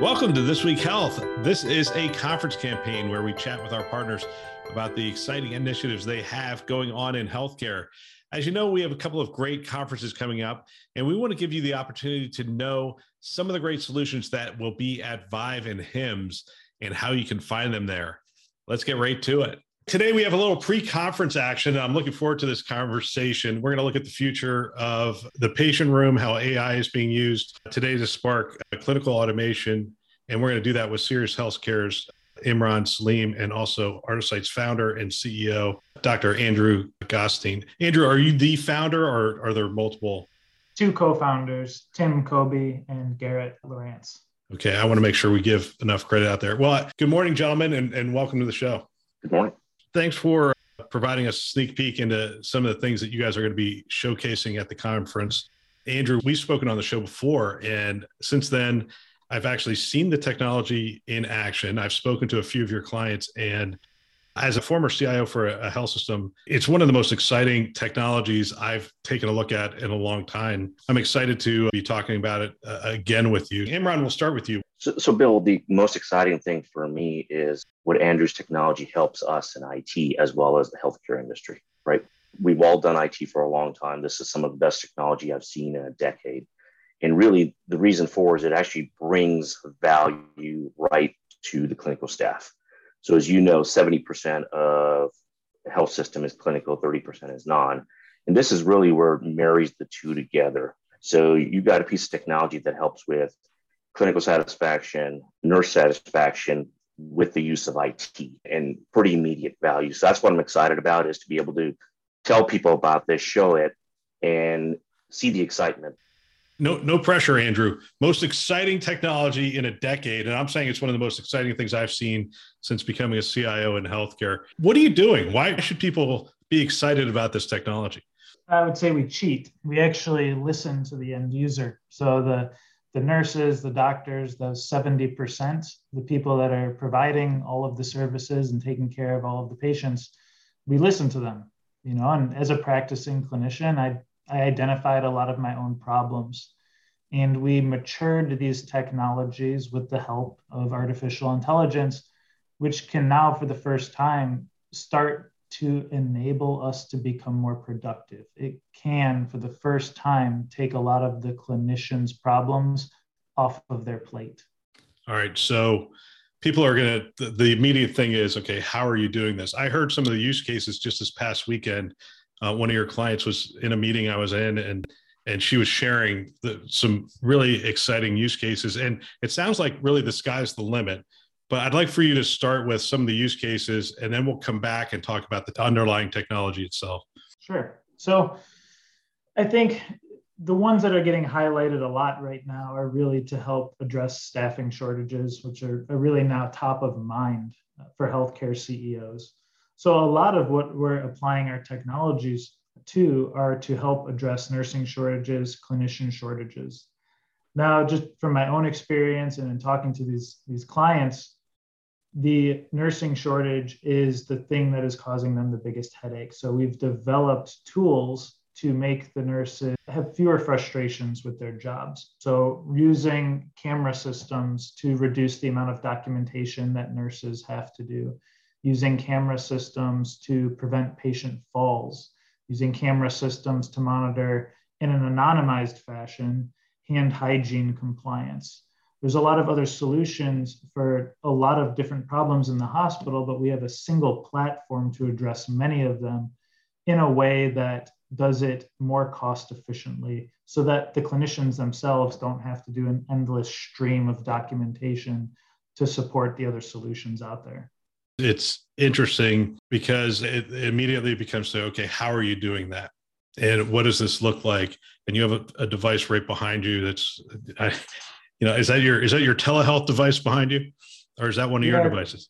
Welcome to This Week Health. This is a conference campaign where we chat with our partners about the exciting initiatives they have going on in healthcare. As you know, we have a couple of great conferences coming up, and we want to give you the opportunity to know some of the great solutions that will be at Vive and HIMSS and how you can find them there. Let's get right to it. Today, we have a little pre conference action. I'm looking forward to this conversation. We're going to look at the future of the patient room, how AI is being used today to spark clinical automation. And we're going to do that with Sirius Healthcare's Imran Salim and also Artisight's founder and CEO, Dr. Andrew Gostine. Andrew, are you the founder or are there multiple? Two co founders, Tim Kobe and Garrett Lawrence. Okay, I want to make sure we give enough credit out there. Well, good morning, gentlemen, and, and welcome to the show. Good morning thanks for uh, providing us a sneak peek into some of the things that you guys are going to be showcasing at the conference. Andrew, we've spoken on the show before, and since then, I've actually seen the technology in action. I've spoken to a few of your clients, and as a former CIO for a, health system, it's one of the most exciting technologies I've taken a look at in a long time. I'm excited to be talking about it uh, again with you. Imran, we'll start with you. So, so, Bill, the most exciting thing for me is what Andrew's technology helps us in IT as well as the healthcare industry, right? We've all done IT for a long time. This is some of the best technology I've seen in a decade. And really, the reason for is it actually brings value right to the clinical staff. So, as you know, 70% of health system is clinical, 30% is non. And this is really where it marries the two together. So, you've got a piece of technology that helps with clinical satisfaction, nurse satisfaction with the use of IT and pretty immediate value. So that's what I'm excited about is to be able to tell people about this, show it, and see the excitement. No, no pressure, Andrew. Most exciting technology in a decade. And I'm saying it's one of the most exciting things I've seen since becoming a CIO in healthcare. What are you doing? Why should people be excited about this technology? I would say we cheat. We actually listen to the end user. So the the nurses, the doctors, those 70%, the people that are providing all of the services and taking care of all of the patients, we listen to them, you know, and as a practicing clinician, I, I identified a lot of my own problems. And we matured these technologies with the help of artificial intelligence, which can now, for the first time, start to enable us to become more productive. It can, for the first time, take a lot of the clinician's problems off of their plate. All right. So people are going to, the, immediate thing is, okay, how are you doing this? I heard some of the use cases just this past weekend. Uh, one of your clients was in a meeting I was in and and she was sharing the, some really exciting use cases. And it sounds like really the sky's the limit but I'd like for you to start with some of the use cases, and then we'll come back and talk about the underlying technology itself. Sure. So I think the ones that are getting highlighted a lot right now are really to help address staffing shortages, which are, are really now top of mind for healthcare CEOs. So a lot of what we're applying our technologies to are to help address nursing shortages, clinician shortages. Now, just from my own experience and in talking to these, these clients, the nursing shortage is the thing that is causing them the biggest headache. So we've developed tools to make the nurses have fewer frustrations with their jobs. So using camera systems to reduce the amount of documentation that nurses have to do, using camera systems to prevent patient falls, using camera systems to monitor in an anonymized fashion hand hygiene compliance there's a lot of other solutions for a lot of different problems in the hospital, but we have a single platform to address many of them in a way that does it more cost efficiently so that the clinicians themselves don't have to do an endless stream of documentation to support the other solutions out there. It's interesting because it immediately becomes so, okay, how are you doing that? And what does this look like? And you have a, a device right behind you that's, I, you know, is that your is that your telehealth device behind you, or is that one of yeah, your devices?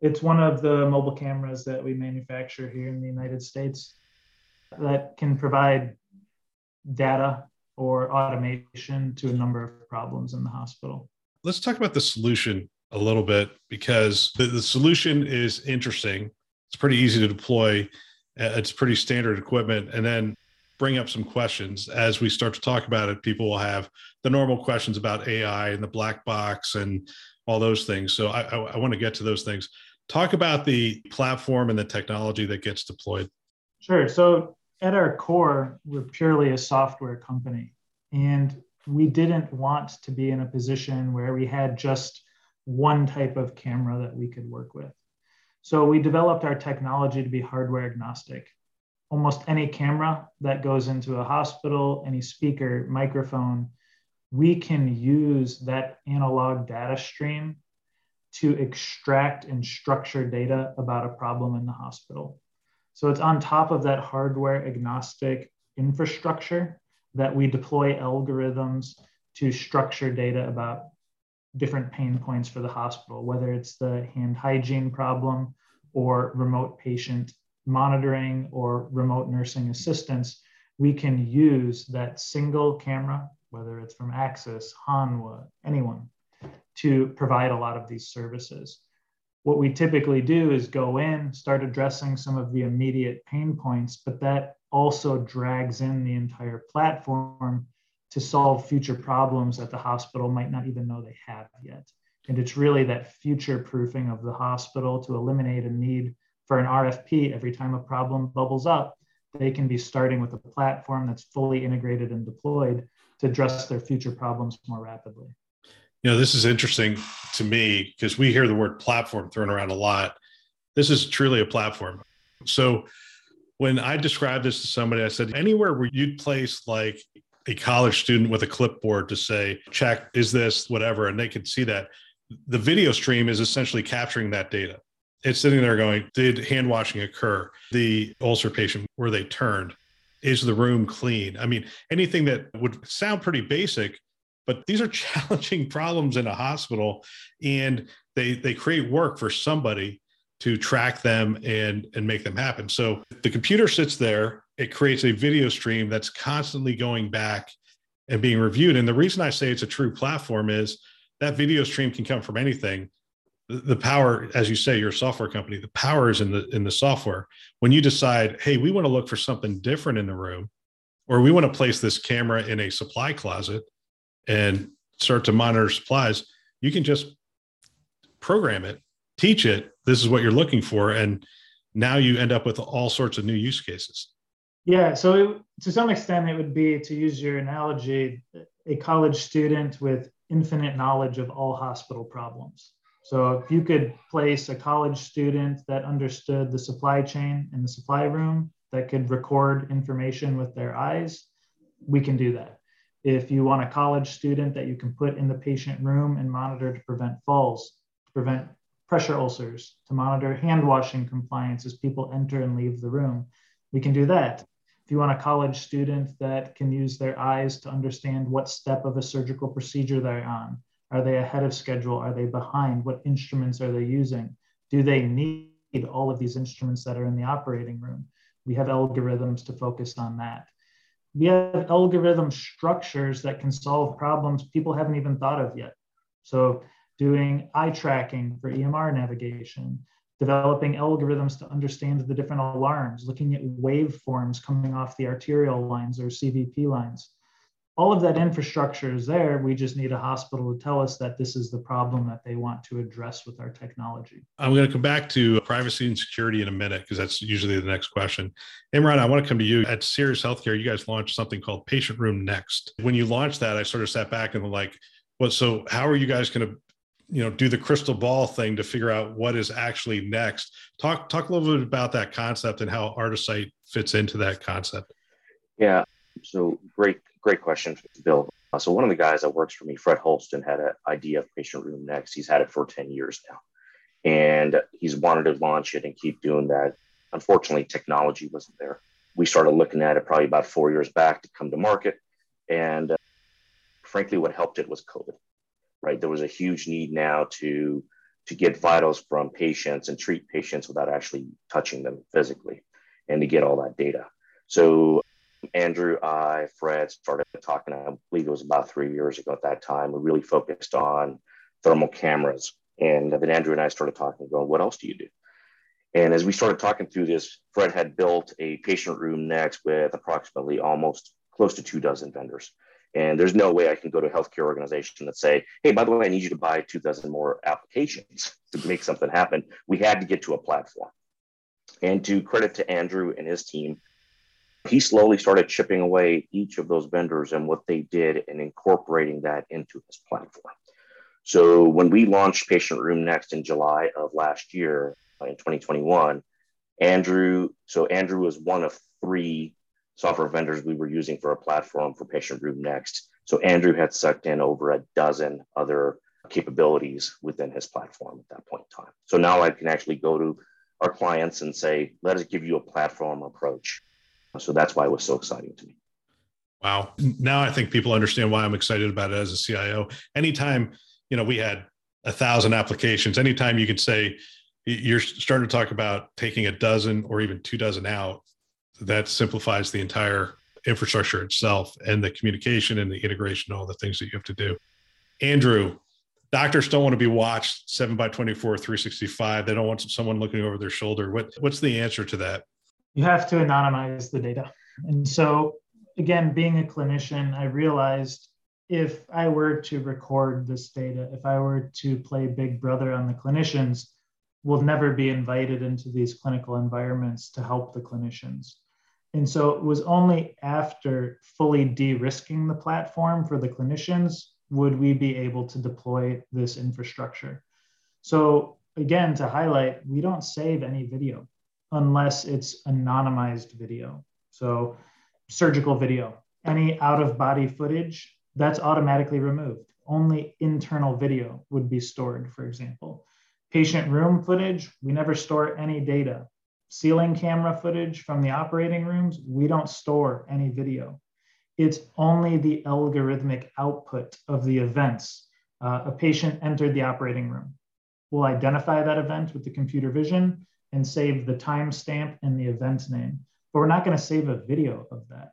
It's one of the mobile cameras that we manufacture here in the United States that can provide data or automation to a number of problems in the hospital. Let's talk about the solution a little bit because the, the solution is interesting. It's pretty easy to deploy. Uh, it's pretty standard equipment. And then bring up some questions as we start to talk about it. People will have the normal questions about AI and the black box and all those things. So I, I, I want to get to those things. Talk about the platform and the technology that gets deployed. Sure. So at our core, we're purely a software company. And we didn't want to be in a position where we had just one type of camera that we could work with. So we developed our technology to be hardware agnostic. Almost any camera that goes into a hospital, any speaker, microphone, we can use that analog data stream to extract and structure data about a problem in the hospital. So it's on top of that hardware agnostic infrastructure that we deploy algorithms to structure data about different pain points for the hospital, whether it's the hand hygiene problem or remote patient monitoring or remote nursing assistance, we can use that single camera, whether it's from Axis, Hanwha, anyone, to provide a lot of these services. What we typically do is go in, start addressing some of the immediate pain points, but that also drags in the entire platform to solve future problems that the hospital might not even know they have yet. And it's really that future proofing of the hospital to eliminate a need for an RFP every time a problem bubbles up. They can be starting with a platform that's fully integrated and deployed to address their future problems more rapidly. You know, this is interesting to me because we hear the word platform thrown around a lot. This is truly a platform. So, when I described this to somebody, I said, anywhere where you'd place like a college student with a clipboard to say, check, is this whatever, and they could see that. The video stream is essentially capturing that data. It's sitting there going, did hand washing occur? The ulcer patient, were they turned? Is the room clean? I mean, anything that would sound pretty basic, but these are challenging problems in a hospital and they they create work for somebody to track them and and make them happen. So the computer sits there, it creates a video stream that's constantly going back and being reviewed. And the reason I say it's a true platform is that video stream can come from anything. The power, as you say, you're a software company. The power is in the in the software. When you decide, hey, we want to look for something different in the room, or we want to place this camera in a supply closet and start to monitor supplies, you can just program it teach it this is what you're looking for and now you end up with all sorts of new use cases yeah so it, to some extent it would be to use your analogy a college student with infinite knowledge of all hospital problems so if you could place a college student that understood the supply chain in the supply room that could record information with their eyes we can do that if you want a college student that you can put in the patient room and monitor to prevent falls to prevent pressure ulcers, to monitor hand washing compliance as people enter and leave the room. We can do that. If you want a college student that can use their eyes to understand what step of a surgical procedure they're on, are they ahead of schedule? Are they behind? What instruments are they using? Do they need all of these instruments that are in the operating room? We have algorithms to focus on that. We have algorithm structures that can solve problems people haven't even thought of yet. So doing eye tracking for EMR navigation, developing algorithms to understand the different alarms, looking at waveforms coming off the arterial lines or CVP lines. All of that infrastructure is there. We just need a hospital to tell us that this is the problem that they want to address with our technology. I'm going to come back to privacy and security in a minute because that's usually the next question. Imran, I want to come to you. At Sirius Healthcare, you guys launched something called Patient Room Next. When you launched that, I sort of sat back and like, well, so how are you guys going to you know do the crystal ball thing to figure out what is actually next. Talk talk a little bit about that concept and how artisight fits into that concept. Yeah. So great great question bill. Uh, so one of the guys that works for me fred holston had an idea of patient room next. He's had it for 10 years now. And he's wanted to launch it and keep doing that. Unfortunately technology wasn't there. We started looking at it probably about four years back to come to market. And uh, frankly what helped it was covid right? There was a huge need now to to get vitals from patients and treat patients without actually touching them physically and to get all that data. So Andrew, I, Fred started talking, I believe it was about three years ago at that time. We really focused on thermal cameras. And then Andrew and I started talking, going, what else do you do? And as we started talking through this, Fred had built a patient room next with approximately almost close to two dozen vendors. And there's no way I can go to a healthcare organization and say, hey, by the way, I need you to buy two dozen more applications to make something happen. We had to get to a platform. And to credit to Andrew and his team, he slowly started chipping away each of those vendors and what they did and incorporating that into his platform. So when we launched Patient Room Next in July of last year, in 2021, Andrew, so Andrew was one of three software vendors we were using for a platform for Patient Room Next. So Andrew had sucked in over a dozen other capabilities within his platform at that point in time. So now I can actually go to our clients and say, let us give you a platform approach. So that's why it was so exciting to me. Wow. Now I think people understand why I'm excited about it as a CIO. Anytime, you know, we had a thousand applications, anytime you could say you're starting to talk about taking a dozen or even two dozen out, that simplifies the entire infrastructure itself and the communication and the integration, all the things that you have to do. Andrew, doctors don't want to be watched 7 by 24 365 they don't want someone looking over their shoulder. What, what's the answer to that? You have to anonymize the data. And so again being a clinician i realized if i were to record this data if i were to play big brother on the clinicians we'll never be invited into these clinical environments to help the clinicians and so it was only after fully de risking the platform for the clinicians would we be able to deploy this infrastructure. So, again, to highlight, we don't save any video unless it's anonymized video. So, surgical video, any out of body footage, that's automatically removed. Only internal video would be stored, for example. Patient room footage, we never store any data ceiling camera footage from the operating rooms, we don't store any video. It's only the algorithmic output of the events. Uh, a patient entered the operating room. We'll identify that event with the computer vision and save the timestamp and the event name. But we're not going to save a video of that.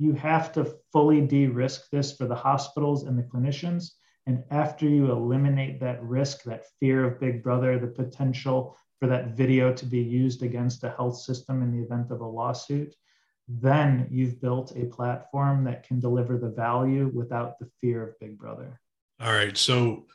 You have to fully de risk this for the hospitals and the clinicians. And after you eliminate that risk, that fear of Big Brother, the potential for that video to be used against a health system in the event of a lawsuit, then you've built a platform that can deliver the value without the fear of Big Brother. All right. So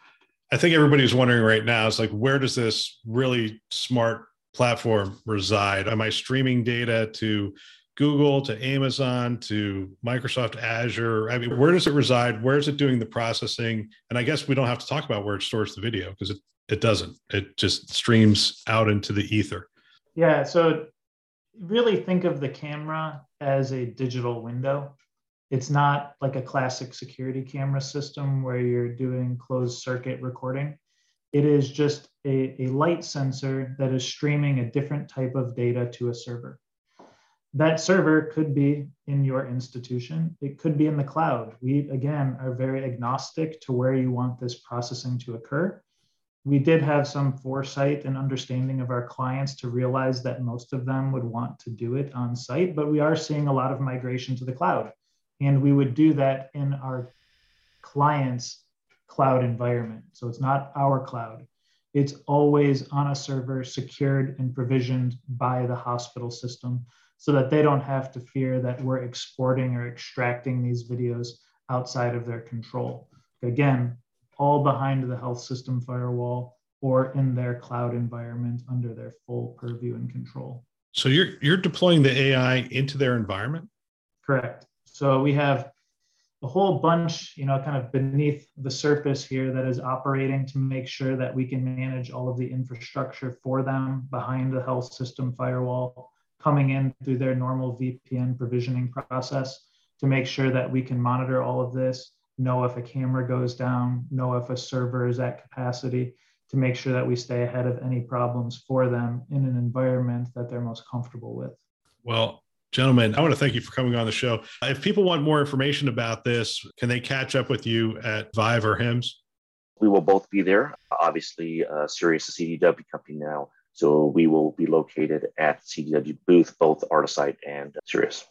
I think everybody's wondering right now is like, where does this really smart platform reside? Am I streaming data to Google, to Amazon, to Microsoft Azure? I mean, where does it reside? Where is it doing the processing? And I guess we don't have to talk about where it stores the video because it it doesn't. It just streams out into the ether. Yeah. So really think of the camera as a digital window. It's not like a classic security camera system where you're doing closed circuit recording. It is just a, a light sensor that is streaming a different type of data to a server. That server could be in your institution. It could be in the cloud. We, again, are very agnostic to where you want this processing to occur we did have some foresight and understanding of our clients to realize that most of them would want to do it on site, but we are seeing a lot of migration to the cloud. And we would do that in our clients' cloud environment. So it's not our cloud. It's always on a server, secured and provisioned by the hospital system so that they don't have to fear that we're exporting or extracting these videos outside of their control. Again, all behind the health system firewall or in their cloud environment under their full purview and control. So you're you're deploying the AI into their environment? Correct. So we have a whole bunch, you know, kind of beneath the surface here that is operating to make sure that we can manage all of the infrastructure for them behind the health system firewall, coming in through their normal VPN provisioning process to make sure that we can monitor all of this know if a camera goes down, know if a server is at capacity to make sure that we stay ahead of any problems for them in an environment that they're most comfortable with. Well, gentlemen, I want to thank you for coming on the show. If people want more information about this, can they catch up with you at Vive or HIMSS? We will both be there. Obviously, uh, Sirius is a CDW company now. So we will be located at CDW booth, both Artisight and Sirius.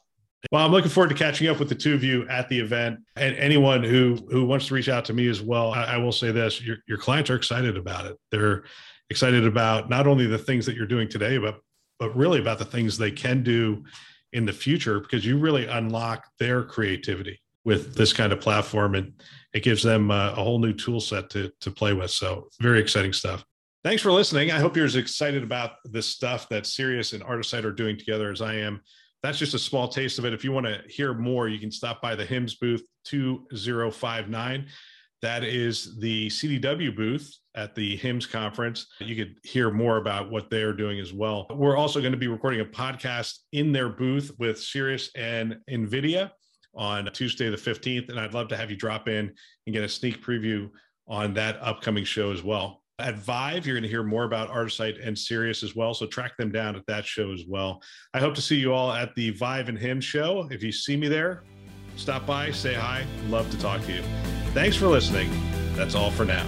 Well, I'm looking forward to catching up with the two of you at the event. And anyone who who wants to reach out to me as well, I, I will say this: your your clients are excited about it. They're excited about not only the things that you're doing today, but but really about the things they can do in the future because you really unlock their creativity with this kind of platform and it gives them a, a whole new tool set to, to play with. So very exciting stuff. Thanks for listening. I hope you're as excited about this stuff that Sirius and Artisight are doing together as I am. That's just a small taste of it. If you want to hear more, you can stop by the HIMSS booth 2059. That is the CDW booth at the HIMSS conference. You could hear more about what they're doing as well. We're also going to be recording a podcast in their booth with Sirius and NVIDIA on Tuesday, the 15th. And I'd love to have you drop in and get a sneak preview on that upcoming show as well. At Vive, you're going to hear more about Artisight and Sirius as well. So track them down at that show as well. I hope to see you all at the Vive and HIMSS show. If you see me there, stop by, say hi. Love to talk to you. Thanks for listening. That's all for now.